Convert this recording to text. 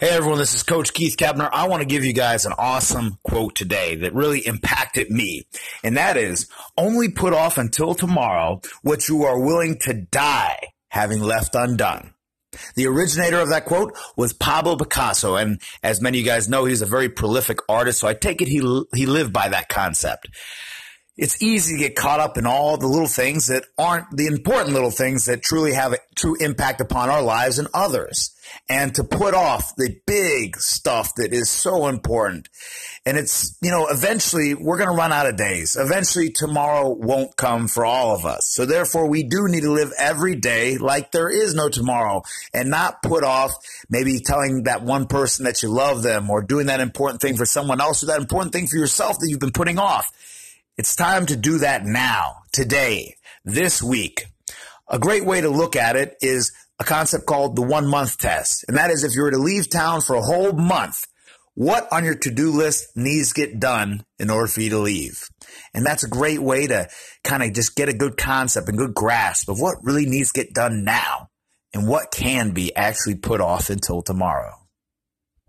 Hey everyone, this is Coach Keith Kepner. I want to give you guys an awesome quote today that really impacted me. And that is, only put off until tomorrow what you are willing to die having left undone. The originator of that quote was Pablo Picasso. And as many of you guys know, he's a very prolific artist. So I take it he, he lived by that concept it's easy to get caught up in all the little things that aren't the important little things that truly have a true impact upon our lives and others. And to put off the big stuff that is so important. And it's, you know, eventually we're going to run out of days. Eventually tomorrow won't come for all of us. So therefore we do need to live every day like there is no tomorrow and not put off maybe telling that one person that you love them or doing that important thing for someone else or that important thing for yourself that you've been putting off. It's time to do that now, today, this week. A great way to look at it is a concept called the one month test. And that is if you were to leave town for a whole month, what on your to-do list needs to get done in order for you to leave? And that's a great way to kind of just get a good concept and good grasp of what really needs to get done now and what can be actually put off until tomorrow.